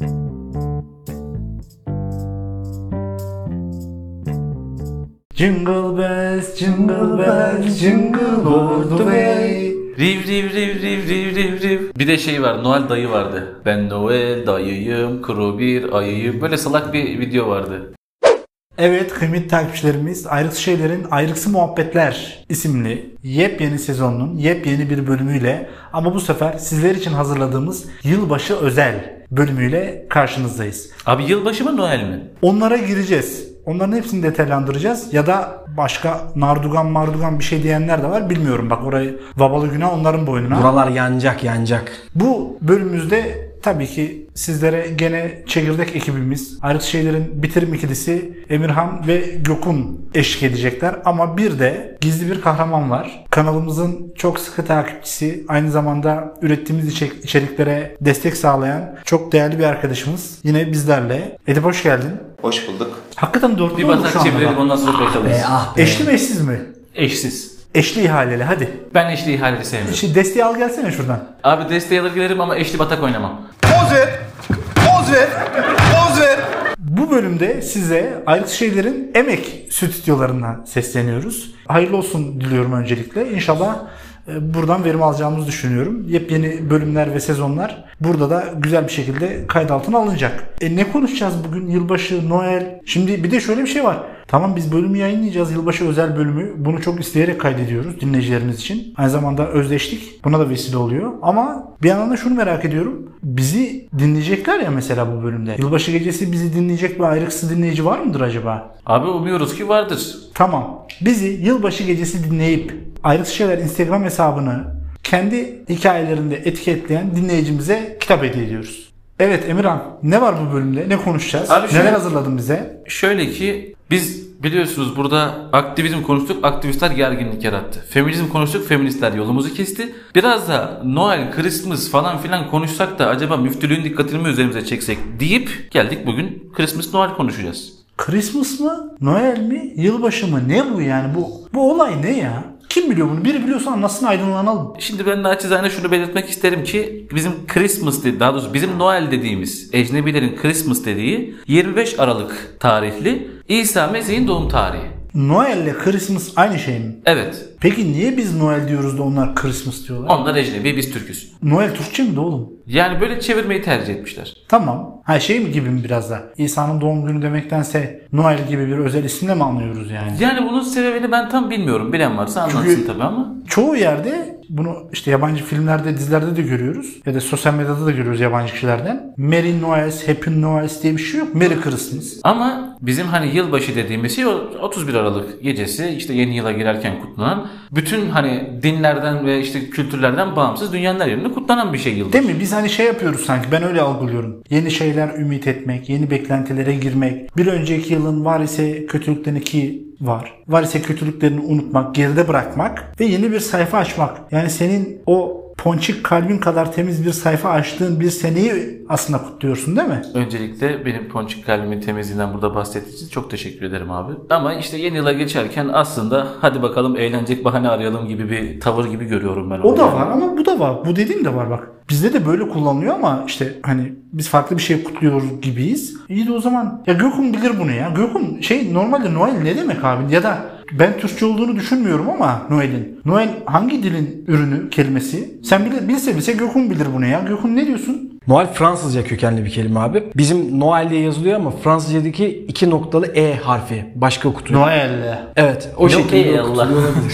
Jingle bells, jingle bells, jingle all the way. Riv riv riv riv riv riv riv. Bir de şey var Noel dayı vardı. Ben Noel dayıyım, kuru bir ayıyım. Böyle salak bir video vardı. Evet kıymetli takipçilerimiz Ayrıksı Şeyler'in Ayrıksı Muhabbetler isimli yepyeni sezonun yepyeni bir bölümüyle ama bu sefer sizler için hazırladığımız yılbaşı özel bölümüyle karşınızdayız. Abi yılbaşı mı Noel mi? Onlara gireceğiz. Onların hepsini detaylandıracağız ya da başka nardugan mardugan bir şey diyenler de var bilmiyorum bak orayı babalı günah onların boynuna. Buralar yanacak yanacak. Bu bölümümüzde tabii ki sizlere gene çekirdek ekibimiz, Ayrık Şeyler'in bitirim ikilisi Emirhan ve Gökün eşlik edecekler. Ama bir de gizli bir kahraman var. Kanalımızın çok sıkı takipçisi, aynı zamanda ürettiğimiz içerik- içeriklere destek sağlayan çok değerli bir arkadaşımız. Yine bizlerle. Edip hoş geldin. Hoş bulduk. Hakikaten dörtlü Bir şu batak anda çevirelim ondan sonra kayıtalım. E, ah be. Eşli mi eşsiz mi? Eşsiz. Eşli ihaleli hadi. Ben eşli ihaleli sevmiyorum. Şimdi desteği al gelsene şuradan. Abi desteği alır gelirim ama eşli batak oynamam. Poz ver. Poz ver. Poz ver. Bu bölümde size Ayrık Şeyler'in emek stüdyolarından sesleniyoruz. Hayırlı olsun diliyorum öncelikle. İnşallah e, buradan verim alacağımızı düşünüyorum. Yepyeni bölümler ve sezonlar burada da güzel bir şekilde kayıt altına alınacak. E ne konuşacağız bugün? Yılbaşı, Noel. Şimdi bir de şöyle bir şey var. Tamam biz bölümü yayınlayacağız. Yılbaşı özel bölümü. Bunu çok isteyerek kaydediyoruz dinleyicilerimiz için. Aynı zamanda özleştik. Buna da vesile oluyor. Ama bir yandan da şunu merak ediyorum. Bizi dinleyecekler ya mesela bu bölümde. Yılbaşı gecesi bizi dinleyecek bir ayrıksı dinleyici var mıdır acaba? Abi umuyoruz ki vardır. Tamam. Bizi yılbaşı gecesi dinleyip Ayrıksı Şeyler Instagram hesabını kendi hikayelerinde etiketleyen dinleyicimize kitap hediye ediyoruz. Evet Emirhan ne var bu bölümde? Ne konuşacağız? Abi şöyle- Neler hazırladın bize? Şöyle ki biz biliyorsunuz burada aktivizm konuştuk, aktivistler gerginlik yarattı. Feminizm konuştuk, feministler yolumuzu kesti. Biraz da Noel, Christmas falan filan konuşsak da acaba müftülüğün dikkatini mi üzerimize çeksek deyip geldik bugün Christmas Noel konuşacağız. Christmas mı? Noel mi? Yılbaşı mı? Ne bu yani? Bu bu olay ne ya? Kim biliyor bunu? Biri biliyorsa anlatsın aydınlanalım. Şimdi ben naçizane şunu belirtmek isterim ki bizim Christmas dedi, daha doğrusu bizim Noel dediğimiz ecnebilerin Christmas dediği 25 Aralık tarihli İsa Mesih'in doğum tarihi. Noel ile Christmas aynı şey mi? Evet. Peki niye biz Noel diyoruz da onlar Christmas diyorlar? Onlar ecnebi, biz Türküz. Noel Türkçe mi de oğlum? Yani böyle çevirmeyi tercih etmişler. Tamam. Ha şey mi gibi mi biraz da? İsa'nın doğum günü demektense Noel gibi bir özel isimle mi anlıyoruz yani? Yani bunun sebebini ben tam bilmiyorum. Bilen varsa anlatsın Çünkü- tabii ama. Çoğu yerde bunu işte yabancı filmlerde, dizilerde de görüyoruz. Ya da sosyal medyada da görüyoruz yabancı kişilerden. Merry Noels, Happy Noels diye bir şey yok. Merry Christmas. Ama bizim hani yılbaşı dediğimiz şey o 31 Aralık gecesi işte yeni yıla girerken kutlanan bütün hani dinlerden ve işte kültürlerden bağımsız dünyanın her yerinde kutlanan bir şey yılbaşı. Değil mi? Biz hani şey yapıyoruz sanki. Ben öyle algılıyorum. Yeni şeyler ümit etmek, yeni beklentilere girmek. Bir önceki yılın var ise kötülüklerini ki var. Var ise kötülüklerini unutmak, geride bırakmak ve yeni bir sayfa açmak. Yani senin o ponçik kalbin kadar temiz bir sayfa açtığın bir seneyi aslında kutluyorsun değil mi? Öncelikle benim ponçik kalbimin temizliğinden burada bahsettiğiniz için çok teşekkür ederim abi. Ama işte yeni yıla geçerken aslında hadi bakalım eğlenecek bahane arayalım gibi bir tavır gibi görüyorum ben onu. O da var ama bu da var. Bu dediğim de var bak. Bizde de böyle kullanılıyor ama işte hani biz farklı bir şey kutluyoruz gibiyiz. İyi de o zaman ya Gökhan bilir bunu ya. Gökhan şey normalde Noel ne demek abi? Ya da ben Türkçe olduğunu düşünmüyorum ama Noel'in. Noel hangi dilin ürünü kelimesi? Sen bile, bilse bilse Gökhan bilir bunu ya. Gökhan ne diyorsun? Noel Fransızca kökenli bir kelime abi. Bizim Noel diye yazılıyor ama Fransızca'daki iki noktalı E harfi başka okutuyor. Noel. Evet o şekilde ey okutuluyor olabilir.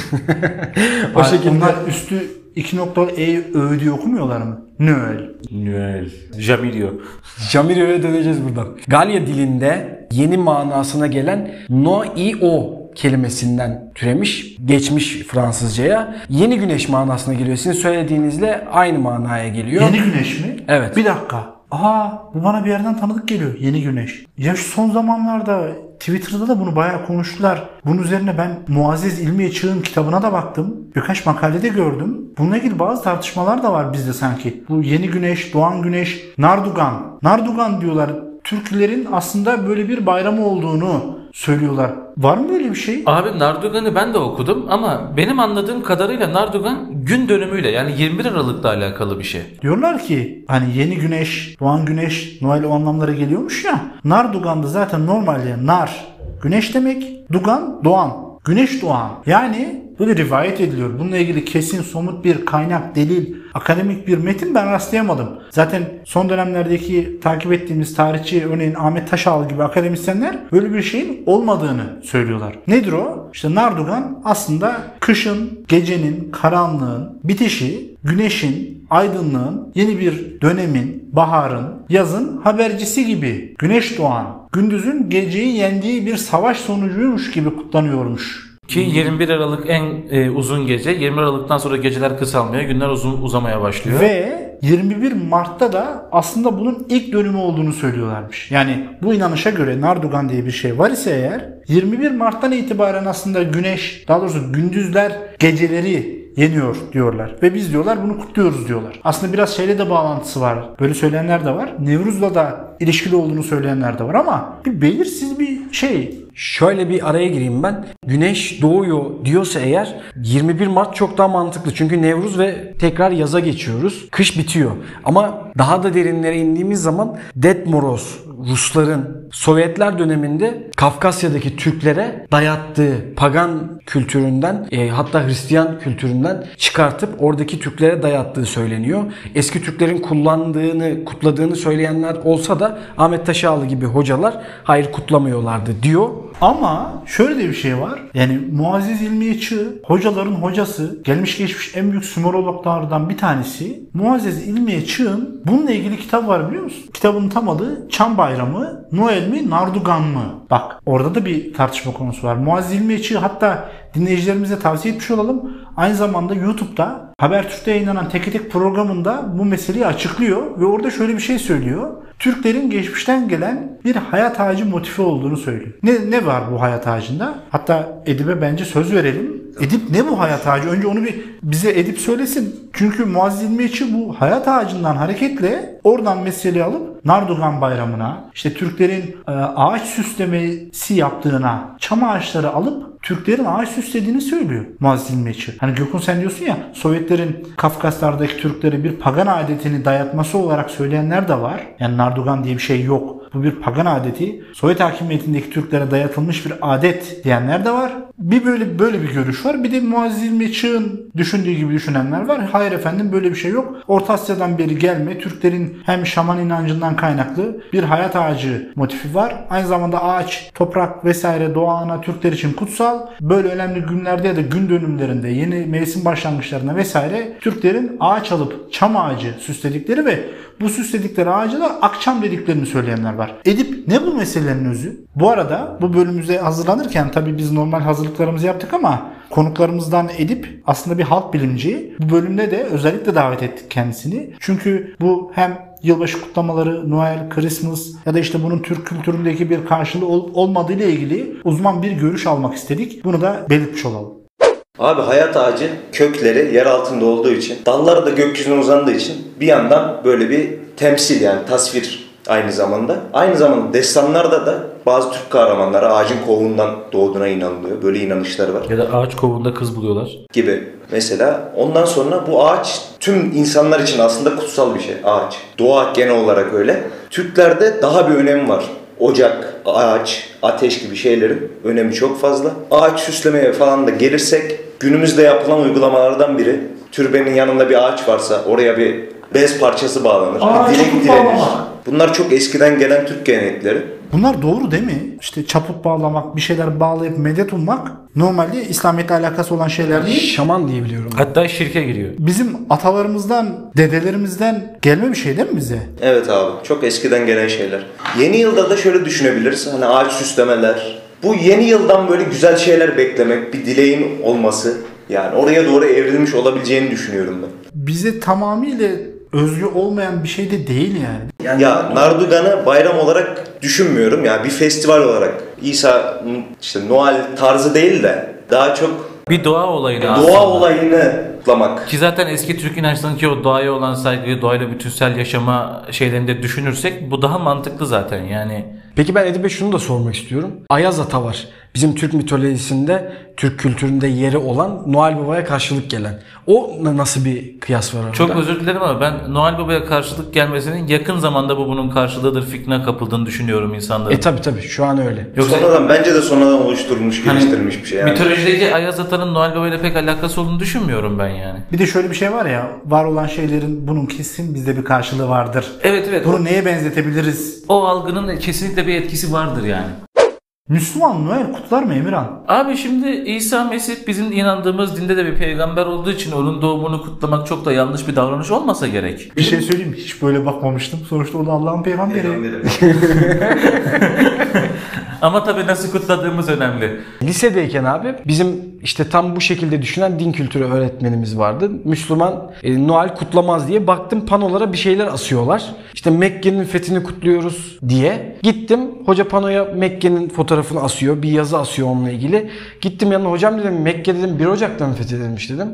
o şekilde. Onlar üstü iki noktalı E ö diye okumuyorlar mı? Noel. Noel. Jamilio. Jamirio'ya döneceğiz buradan. Galya dilinde yeni manasına gelen no i o kelimesinden türemiş, geçmiş Fransızcaya. Yeni güneş manasına geliyor. Sizin söylediğinizle aynı manaya geliyor. Yeni güneş mi? Evet. Bir dakika. Aa bu bana bir yerden tanıdık geliyor. Yeni güneş. Ya şu son zamanlarda Twitter'da da bunu bayağı konuştular. Bunun üzerine ben Muazzez İlmiye Çığ'ın kitabına da baktım. Birkaç makalede gördüm. Bununla ilgili bazı tartışmalar da var bizde sanki. Bu yeni güneş, doğan güneş, Nardugan. Nardugan diyorlar. Türklerin aslında böyle bir bayramı olduğunu söylüyorlar. Var mı böyle bir şey? Abi Nardugan'ı ben de okudum ama benim anladığım kadarıyla Nardugan gün dönümüyle yani 21 Aralık'la alakalı bir şey. Diyorlar ki hani yeni güneş, doğan güneş, Noel o anlamlara geliyormuş ya. Nardugan'da zaten normalde nar güneş demek, dugan doğan. Güneş doğan. Yani böyle rivayet ediliyor. Bununla ilgili kesin somut bir kaynak, delil, akademik bir metin ben rastlayamadım. Zaten son dönemlerdeki takip ettiğimiz tarihçi örneğin Ahmet Taşal gibi akademisyenler böyle bir şeyin olmadığını söylüyorlar. Nedir o? İşte Nardugan aslında kışın, gecenin, karanlığın bitişi, güneşin, aydınlığın, yeni bir dönemin, baharın, yazın habercisi gibi. Güneş doğan, gündüzün geceyi yendiği bir savaş sonucuymuş gibi kutlanıyormuş. Ki 21 Aralık en e, uzun gece. 20 Aralık'tan sonra geceler kısalmaya, günler uzun uzamaya başlıyor. Ve 21 Mart'ta da aslında bunun ilk dönümü olduğunu söylüyorlarmış. Yani bu inanışa göre Nardugan diye bir şey var ise eğer 21 Mart'tan itibaren aslında güneş daha doğrusu gündüzler geceleri yeniyor diyorlar. Ve biz diyorlar bunu kutluyoruz diyorlar. Aslında biraz şeyle de bağlantısı var. Böyle söyleyenler de var. Nevruz'la da ilişkili olduğunu söyleyenler de var ama bir belirsiz bir şey. Şöyle bir araya gireyim ben. Güneş doğuyor diyorsa eğer 21 Mart çok daha mantıklı. Çünkü Nevruz ve tekrar yaza geçiyoruz. Kış bitiyor. Ama daha da derinlere indiğimiz zaman Dead Moroz Rusların Sovyetler döneminde Kafkasya'daki Türklere dayattığı pagan kültüründen e, hatta Hristiyan kültüründen çıkartıp oradaki Türklere dayattığı söyleniyor. Eski Türklerin kullandığını, kutladığını söyleyenler olsa da Ahmet Taşağlı gibi hocalar hayır kutlamıyorlardı diyor. Ama şöyle de bir şey var. Yani Muazzez İlmiye hocaların hocası, gelmiş geçmiş en büyük Sümerologlardan bir tanesi. Muazzez İlmiye bununla ilgili kitap var biliyor musun? Kitabın tam adı Çam Bayramı, Noel mi, Nardugan mı? Bak orada da bir tartışma konusu var. Muazzez İlmiye hatta dinleyicilerimize tavsiye etmiş olalım. Aynı zamanda YouTube'da Habertürk'te yayınlanan Teke Tek programında bu meseleyi açıklıyor ve orada şöyle bir şey söylüyor. Türklerin geçmişten gelen bir hayat ağacı motifi olduğunu söylüyor. Ne, ne var bu hayat ağacında? Hatta Edip'e bence söz verelim. Edip ne bu hayat ağacı? Önce onu bir bize Edip söylesin. Çünkü Muazzez İlmiyeçi bu hayat ağacından hareketle oradan meseleyi alıp Nardugan bayramına, işte Türklerin e, ağaç süslemesi yaptığına, çam ağaçları alıp Türklerin ağaç süslediğini söylüyor Muazzez İlmiyeçi. Hani Gökhan sen diyorsun ya Sovyetlerin Kafkaslardaki Türklere bir pagan adetini dayatması olarak söyleyenler de var. Yani Nardugan diye bir şey yok. Bu bir pagan adeti. Sovyet hakimiyetindeki Türklere dayatılmış bir adet diyenler de var. Bir böyle böyle bir görüş var. Bir de Muazzez Çığ'ın düşündüğü gibi düşünenler var. Hayır efendim böyle bir şey yok. Orta Asya'dan beri gelme. Türklerin hem şaman inancından kaynaklı bir hayat ağacı motifi var. Aynı zamanda ağaç, toprak vesaire doğa ana Türkler için kutsal. Böyle önemli günlerde ya da gün dönümlerinde yeni mevsim başlangıçlarında vesaire Türklerin ağaç alıp çam ağacı süsledikleri ve bu süsledikleri ağacı da akçam dediklerini söyleyenler var. Edip ne bu meselelerin özü? Bu arada bu bölümümüze hazırlanırken tabii biz normal hazırlıklarımızı yaptık ama konuklarımızdan Edip aslında bir halk bilimci. Bu bölümde de özellikle davet ettik kendisini. Çünkü bu hem yılbaşı kutlamaları, Noel, Christmas ya da işte bunun Türk kültüründeki bir karşılığı ol- olmadığı ile ilgili uzman bir görüş almak istedik. Bunu da belirtmiş olalım. Abi hayat ağacı kökleri yer altında olduğu için, dalları da gökyüzüne uzandığı için bir yandan böyle bir temsil yani tasvir aynı zamanda. Aynı zamanda destanlarda da bazı Türk kahramanları ağacın kovuğundan doğduğuna inanılıyor. Böyle inanışları var Ya da ağaç kovuğunda kız buluyorlar. gibi. Mesela ondan sonra bu ağaç tüm insanlar için aslında kutsal bir şey ağaç. Doğa genel olarak öyle. Türklerde daha bir önemi var. Ocak, ağaç, ateş gibi şeylerin önemi çok fazla. Ağaç süslemeye falan da gelirsek günümüzde yapılan uygulamalardan biri türbenin yanında bir ağaç varsa oraya bir bez parçası bağlanır. Aa, bir dilek dilenir. Bunlar çok eskiden gelen Türk gelenekleri. Bunlar doğru değil mi? İşte çaput bağlamak, bir şeyler bağlayıp medet ummak normalde İslamiyet'le alakası olan şeyler değil. Şaman diye biliyorum. Hatta şirke giriyor. Bizim atalarımızdan, dedelerimizden gelme bir şey değil mi bize? Evet abi çok eskiden gelen şeyler. Yeni yılda da şöyle düşünebiliriz. Hani ağaç süslemeler. Bu yeni yıldan böyle güzel şeyler beklemek, bir dileğin olması. Yani oraya doğru evrilmiş olabileceğini düşünüyorum ben. Bize tamamıyla özgü olmayan bir şey de değil yani. Ya Nardugan'ı bayram olarak düşünmüyorum. Ya bir festival olarak. İsa işte Noel tarzı değil de daha çok Bir doğa olayını aslında. doğa olayını kutlamak. Ki zaten eski Türk inançlarındaki o doğaya olan saygıyı, doğayla bütünsel yaşama şeylerinde düşünürsek bu daha mantıklı zaten. Yani Peki ben Edip'e şunu da sormak istiyorum. Ayaz Ata var. Bizim Türk mitolojisinde, Türk kültüründe yeri olan Noel Baba'ya karşılık gelen. O na- nasıl bir kıyas var orada? Çok özür dilerim ama ben Noel Baba'ya karşılık gelmesinin yakın zamanda bu bunun karşılığıdır fikrine kapıldığını düşünüyorum insanların. E tabi tabi şu an öyle. Yoksa Sonradan bence de sonradan oluşturulmuş, hani geliştirilmiş bir şey yani. mitolojideki Ayaz Ata'nın Noel Baba ile pek alakası olduğunu düşünmüyorum ben yani. Bir de şöyle bir şey var ya, var olan şeylerin bunun kesin bizde bir karşılığı vardır. Evet evet. Bunu neye benzetebiliriz? O algının kesinlikle bir etkisi vardır yani. Müslüman Noel kutlar mı Emirhan? Abi şimdi İsa Mesih bizim inandığımız dinde de bir peygamber olduğu için onun doğumunu kutlamak çok da yanlış bir davranış olmasa gerek. Bir şey söyleyeyim mi? Hiç böyle bakmamıştım. Sonuçta o da Allah'ın peygamberi. Peygamberi. Ama tabii nasıl kutladığımız önemli. Lisedeyken abi bizim işte tam bu şekilde düşünen din kültürü öğretmenimiz vardı. Müslüman e, Noel kutlamaz diye baktım panolara bir şeyler asıyorlar. İşte Mekke'nin fethini kutluyoruz diye. Gittim hoca panoya Mekke'nin fotoğrafını asıyor. Bir yazı asıyor onunla ilgili. Gittim yanına hocam dedim Mekke dedim 1 Ocak'ta mı fethedilmiş dedim.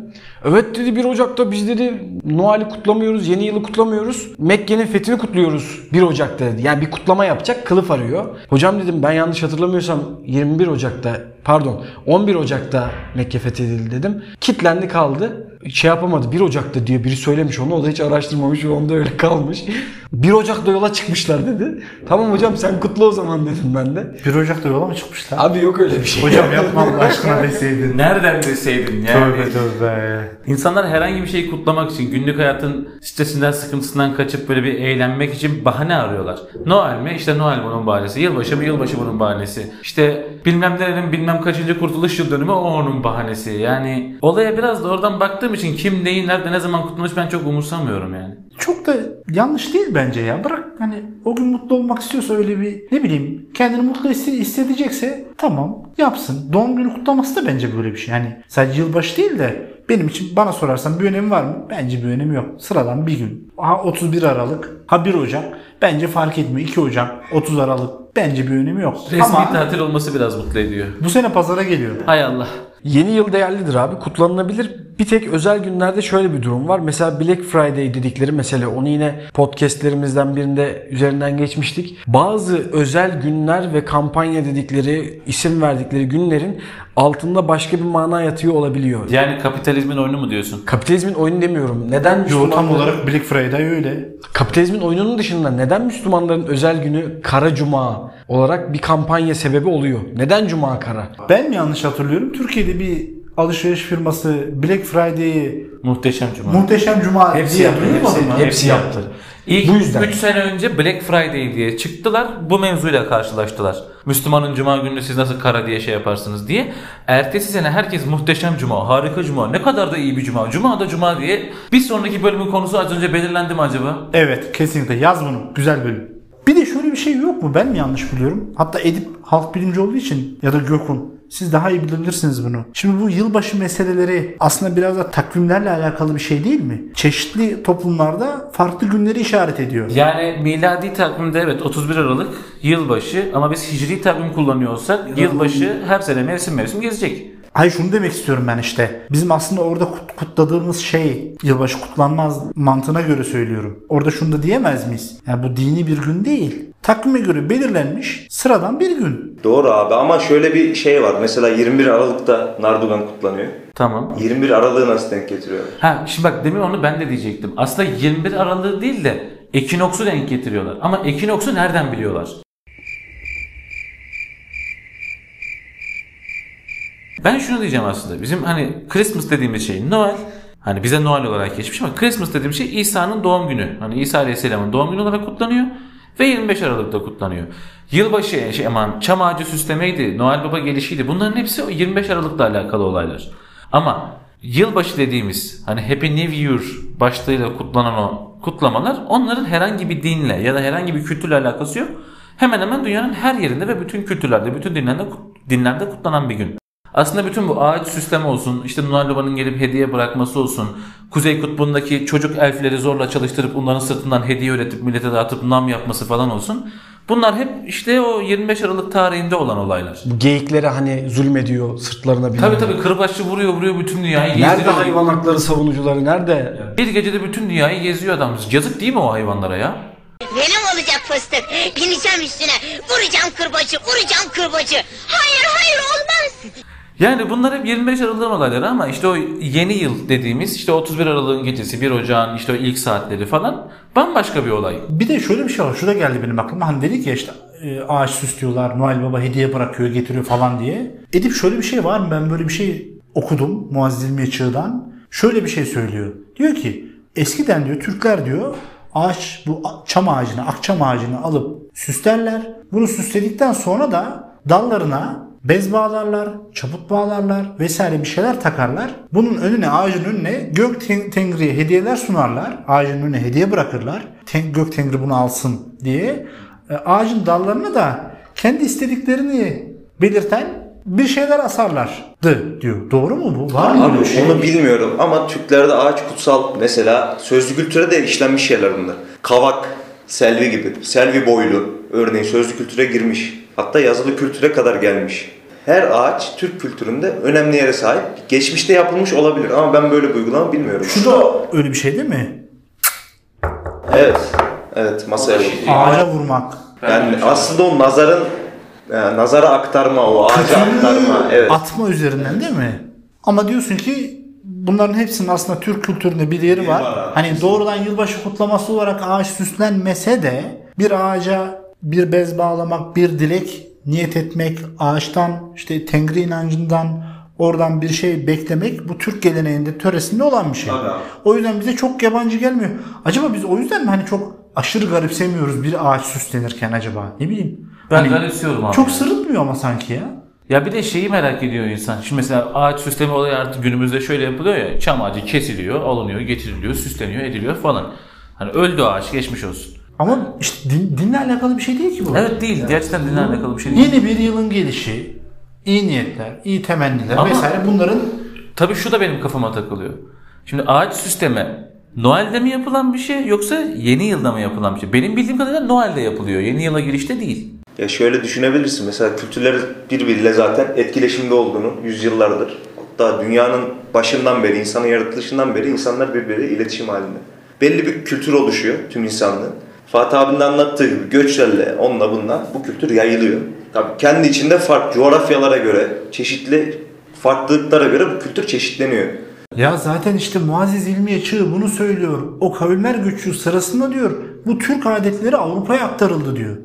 Evet dedi 1 Ocak'ta biz dedi Noel'i kutlamıyoruz, yeni yılı kutlamıyoruz. Mekke'nin fethini kutluyoruz 1 Ocak'ta dedi. Yani bir kutlama yapacak kılıf arıyor. Hocam dedim ben yanlış hatırlamıyorsam 21 Ocak'ta pardon 11 Ocak'ta Mekke fethedildi dedim. Kitlendi kaldı. Şey yapamadı 1 Ocak'ta diye biri söylemiş onu o da hiç araştırmamış ve onda öyle kalmış. 1 Ocak'ta yola çıkmışlar dedi. Tamam hocam sen kutla o zaman dedim ben de. 1 Ocak'ta yola mı çıkmışlar? Abi yok öyle bir şey. Hocam yapma Allah aşkına deseydin. Nereden deseydin yani. Tövbe tövbe. İnsanlar herhangi bir şeyi kutlamak için, günlük hayatın stresinden, sıkıntısından kaçıp böyle bir eğlenmek için bahane arıyorlar. Noel mi? İşte Noel bunun bahanesi. Yılbaşı mı? Yılbaşı bunun bahanesi. İşte bilmem nerenin bilmem kaçıncı kurtuluş yıl dönümü o onun bahanesi. Yani olaya biraz da oradan baktığım için kim neyi nerede ne zaman kutlamış ben çok umursamıyorum yani. Çok da yanlış değil bence ya. Bırak hani o gün mutlu olmak istiyorsa öyle bir ne bileyim kendini mutlu hisse- hissedecekse tamam yapsın. Doğum günü kutlaması da bence böyle bir şey. Yani sadece yılbaşı değil de benim için bana sorarsan bir önemi var mı? Bence bir önemi yok. Sıradan bir gün. Ha 31 Aralık, ha 1 Ocak. Bence fark etmiyor. 2 Ocak, 30 Aralık. Bence bir önemi yok. Resmi Ama tatil olması biraz mutlu ediyor. bu sene pazara geliyor. Hay Allah. Yeni yıl değerlidir abi. Kutlanılabilir. Bir tek özel günlerde şöyle bir durum var. Mesela Black Friday dedikleri mesele. Onu yine podcastlerimizden birinde üzerinden geçmiştik. Bazı özel günler ve kampanya dedikleri, isim verdikleri günlerin altında başka bir mana yatıyor olabiliyor. Yani kapitalizmin oyunu mu diyorsun? Kapitalizmin oyunu demiyorum. Neden Yo tam Müslümanların- olarak Black Friday öyle. Kapitalizmin oyununun dışında neden Müslümanların özel günü Kara Cuma olarak bir kampanya sebebi oluyor? Neden Cuma Kara? Ben mi yanlış hatırlıyorum? Türkiye'de bir alışveriş firması Black Friday'i Muhteşem Cuma. Muhteşem Cuma Hepsi diye yaptı, hepsi- mı? Hepsi yaptı. İlk Bu yüzden. 3 sene önce Black Friday diye çıktılar. Bu mevzuyla karşılaştılar. Müslümanın cuma gününü siz nasıl kara diye şey yaparsınız diye. Ertesi sene herkes muhteşem cuma, harika cuma, ne kadar da iyi bir cuma. Cuma da cuma diye. Bir sonraki bölümün konusu az önce belirlendi mi acaba? Evet kesinlikle yaz bunu. Güzel bölüm. Bir de şöyle bir şey yok mu? Ben mi yanlış biliyorum? Hatta Edip halk bilimci olduğu için ya da Gökhan siz daha iyi bilebilirsiniz bunu. Şimdi bu yılbaşı meseleleri aslında biraz da takvimlerle alakalı bir şey değil mi? Çeşitli toplumlarda farklı günleri işaret ediyor. Yani miladi takvimde evet 31 Aralık yılbaşı ama biz hicri takvim kullanıyor olsak yılbaşı her sene mevsim mevsim gezecek. Hayır şunu demek istiyorum ben işte. Bizim aslında orada kut- kutladığımız şey yılbaşı kutlanmaz mantığına göre söylüyorum. Orada şunu da diyemez miyiz? Yani bu dini bir gün değil. Takvime göre belirlenmiş sıradan bir gün. Doğru abi ama şöyle bir şey var. Mesela 21 Aralık'ta Nardugan kutlanıyor. Tamam. 21 Aralık'ı nasıl denk getiriyor? Ha şimdi bak demin onu ben de diyecektim. Aslında 21 Aralık değil de ekinoksu denk getiriyorlar. Ama ekinoksu nereden biliyorlar? Ben şunu diyeceğim aslında. Bizim hani Christmas dediğimiz şey Noel. Hani bize Noel olarak geçmiş ama Christmas dediğim şey İsa'nın doğum günü. Hani İsa Aleyhisselam'ın doğum günü olarak kutlanıyor. Ve 25 Aralık'ta kutlanıyor. Yılbaşı, şey aman çam ağacı süslemeydi, Noel Baba gelişiydi. Bunların hepsi o 25 Aralık'la alakalı olaylar. Ama yılbaşı dediğimiz hani Happy New Year başlığıyla kutlanan o kutlamalar onların herhangi bir dinle ya da herhangi bir kültürle alakası yok. Hemen hemen dünyanın her yerinde ve bütün kültürlerde, bütün dinlerde, dinlerde kutlanan bir gün. Aslında bütün bu ağaç süsleme olsun, işte Noel Baba'nın gelip hediye bırakması olsun, Kuzey Kutbu'ndaki çocuk elfleri zorla çalıştırıp onların sırtından hediye üretip millete dağıtıp nam yapması falan olsun. Bunlar hep işte o 25 Aralık tarihinde olan olaylar. Bu geyiklere hani zulmediyor, sırtlarına biniyor. Tabii tabii kırbaççı vuruyor vuruyor bütün dünyayı Nerede gezdiriyor. hayvan hakları savunucuları nerede? Bir gecede bütün dünyayı geziyor adam. Yazık değil mi o hayvanlara ya? Benim olacak fıstık. Bineceğim üstüne. Vuracağım kırbacı, vuracağım kırbacı. Hayır, hayır olmaz. Yani bunlar hep 25 Aralık'ın olayları ama işte o yeni yıl dediğimiz işte 31 Aralık'ın gecesi 1 Ocağın işte o ilk saatleri falan bambaşka bir olay. Bir de şöyle bir şey var. Şurada geldi benim aklıma. Hani dedik ya işte e, ağaç süslüyorlar. Noel Baba hediye bırakıyor, getiriyor falan diye. Edip şöyle bir şey var mı? Ben böyle bir şey okudum Muazzez İlmiye Çığ'dan. Şöyle bir şey söylüyor. Diyor ki eskiden diyor Türkler diyor ağaç bu çam ağacını, akçam ağacını alıp süslerler. Bunu süsledikten sonra da dallarına bez bağlarlar, çaput bağlarlar vesaire bir şeyler takarlar. Bunun önüne ağacın önüne gök ten- tengriye hediyeler sunarlar. Ağacın önüne hediye bırakırlar. Ten- gök tengri bunu alsın diye. E, ağacın dallarına da kendi istediklerini belirten bir şeyler asarlardı diyor. Doğru mu bu? Var mı? Abi şey? onu bilmiyorum ama Türklerde ağaç kutsal. Mesela sözlü kültüre de işlenmiş şeyler bunlar. Kavak, selvi gibi. Selvi boylu örneğin sözlü kültüre girmiş. Hatta yazılı kültüre kadar gelmiş. Her ağaç Türk kültüründe önemli yere sahip. Geçmişte yapılmış olabilir ama ben böyle bir uygulama bilmiyorum. Şu da öyle bir şey değil mi? Evet. Evet masaya vurdu. Ağaca vurmak. Yani aslında o nazarın yani nazara aktarma o ağaca aktarma. Evet. Atma üzerinden değil mi? Ama diyorsun ki bunların hepsinin aslında Türk kültüründe bir yeri var. hani doğrudan yılbaşı kutlaması olarak ağaç süslenmese de bir ağaca bir bez bağlamak, bir dilek niyet etmek, ağaçtan işte Tengri inancından oradan bir şey beklemek bu Türk geleneğinde, töresinde olan bir şey. Tabii abi. O yüzden bize çok yabancı gelmiyor. Acaba biz o yüzden mi hani çok aşırı garipsemiyoruz bir ağaç süslenirken acaba? Ne bileyim. Ben Hani garipsiyorum abi. Çok sırıtmıyor ama sanki ya. Ya bir de şeyi merak ediyor insan. Şimdi mesela ağaç süsleme olayı artık günümüzde şöyle yapılıyor ya. Çam ağacı kesiliyor, alınıyor, getiriliyor, süsleniyor, ediliyor falan. Hani öldü ağaç geçmiş olsun. Ama işte din, dinle alakalı bir şey değil ki bu. Evet değil. Gerçekten dinle alakalı bir şey değil. Yeni bir yılın gelişi, iyi niyetler, iyi temenniler Ama- vesaire bunların Tabii şu da benim kafama takılıyor. Şimdi ağaç süsleme Noel'de mi yapılan bir şey yoksa yeni yılda mı yapılan bir şey? Benim bildiğim kadarıyla Noel'de yapılıyor. Yeni yıla girişte değil. Ya şöyle düşünebilirsin. Mesela kültürler birbiriyle zaten etkileşimde olduğunu yüzyıllardır. Hatta dünyanın başından beri, insanın yaratılışından beri insanlar birbiriyle iletişim halinde. Belli bir kültür oluşuyor tüm insanlığın. Fatih abinin anlattığı gibi göçlerle onunla bununla bu kültür yayılıyor. Tabii kendi içinde farklı coğrafyalara göre, çeşitli farklılıklara göre bu kültür çeşitleniyor. ya zaten işte Muazzez İlmiye Çığ bunu söylüyor. O kavimler göçü sırasında diyor bu Türk adetleri Avrupa'ya aktarıldı diyor.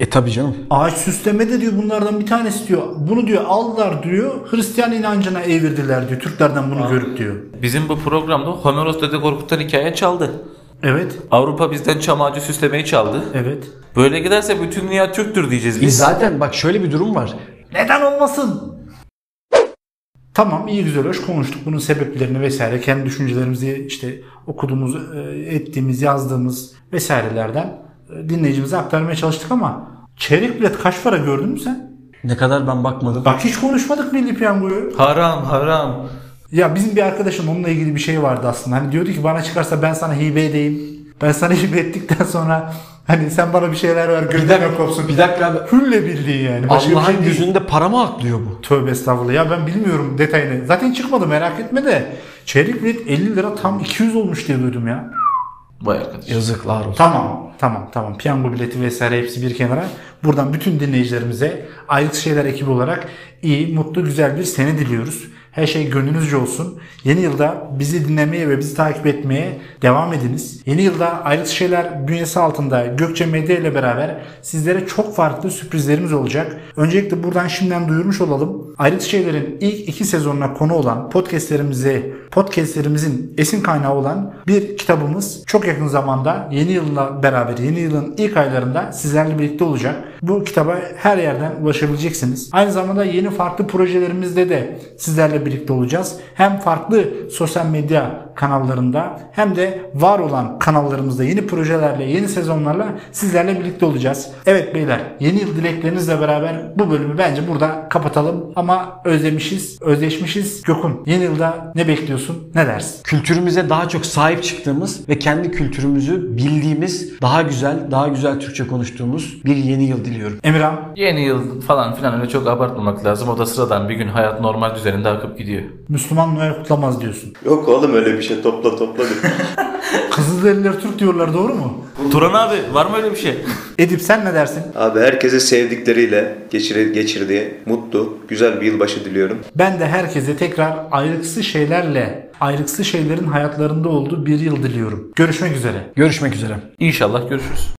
E tabi canım. Ağaç süsleme de diyor bunlardan bir tanesi diyor. Bunu diyor aldılar diyor. Hristiyan inancına evirdiler diyor. Türklerden bunu görüp diyor. Bizim bu programda Homeros Dede Korkut'tan hikaye çaldı. Evet. Avrupa bizden çam ağacı süslemeyi çaldı. Evet. Böyle giderse bütün dünya Türktür diyeceğiz E biz. zaten bak şöyle bir durum var. Neden olmasın? Tamam iyi güzel hoş konuştuk bunun sebeplerini vesaire kendi düşüncelerimizi işte okuduğumuz, e, ettiğimiz, yazdığımız vesairelerden e, dinleyicimize aktarmaya çalıştık ama çeyrek bilet kaç para gördün mü sen? Ne kadar ben bakmadım. Bak hiç konuşmadık Milli Piyango'yu. Haram haram. Ya bizim bir arkadaşın onunla ilgili bir şey vardı aslında. Hani diyordu ki bana çıkarsa ben sana hibe edeyim. Ben sana hibe ettikten sonra hani sen bana bir şeyler ver gönderme kopsun. Bir dakika abi. Hülle bildiği yani. Başka bir Allah'ın şey değil. yüzünde para mı aklıyor bu? Tövbe estağfurullah. Ya ben bilmiyorum detayını. Zaten çıkmadı merak etme de. Çeyrek bilet 50 lira tam 200 olmuş diye duydum ya. Vay arkadaş. Yazıklar olsun. Tamam tamam tamam. Piyango bileti vesaire hepsi bir kenara. Buradan bütün dinleyicilerimize Ayrık Şeyler ekibi olarak iyi, mutlu, güzel bir sene diliyoruz. Her şey gönlünüzce olsun. Yeni yılda bizi dinlemeye ve bizi takip etmeye devam ediniz. Yeni yılda Ayrık Şeyler bünyesi altında Gökçe Medya ile beraber sizlere çok farklı sürprizlerimiz olacak. Öncelikle buradan şimdiden duyurmuş olalım. Ayrık Şeyler'in ilk iki sezonuna konu olan podcastlerimize, podcastlerimizin esin kaynağı olan bir kitabımız çok yakın zamanda yeni yılla beraber yeni yılın ilk aylarında sizlerle birlikte olacak. Bu kitaba her yerden ulaşabileceksiniz. Aynı zamanda yeni farklı projelerimizde de sizlerle birlikte olacağız. Hem farklı sosyal medya kanallarında hem de var olan kanallarımızda yeni projelerle, yeni sezonlarla sizlerle birlikte olacağız. Evet beyler, yeni yıl dileklerinizle beraber bu bölümü bence burada kapatalım. Ama özlemişiz, özleşmişiz. Gökün, yeni yılda ne bekliyorsun? Ne dersin? Kültürümüze daha çok sahip çıktığımız ve kendi kültürümüzü bildiğimiz, daha güzel, daha güzel Türkçe konuştuğumuz bir yeni yıl diliyorum. Emirhan, Yeni yıl falan filan öyle çok abartmamak lazım. O da sıradan bir gün hayat normal düzeninde akıp gidiyor. Müslüman Noel kutlamaz diyorsun. Yok oğlum öyle bir bir şey topla topla. de. Kızılderililer Türk diyorlar doğru mu? Turan abi var mı öyle bir şey? Edip sen ne dersin? Abi herkese sevdikleriyle geçir, geçirdiği mutlu, güzel bir yılbaşı diliyorum. Ben de herkese tekrar ayrıksı şeylerle, ayrıksı şeylerin hayatlarında olduğu bir yıl diliyorum. Görüşmek üzere. Görüşmek üzere. İnşallah görüşürüz.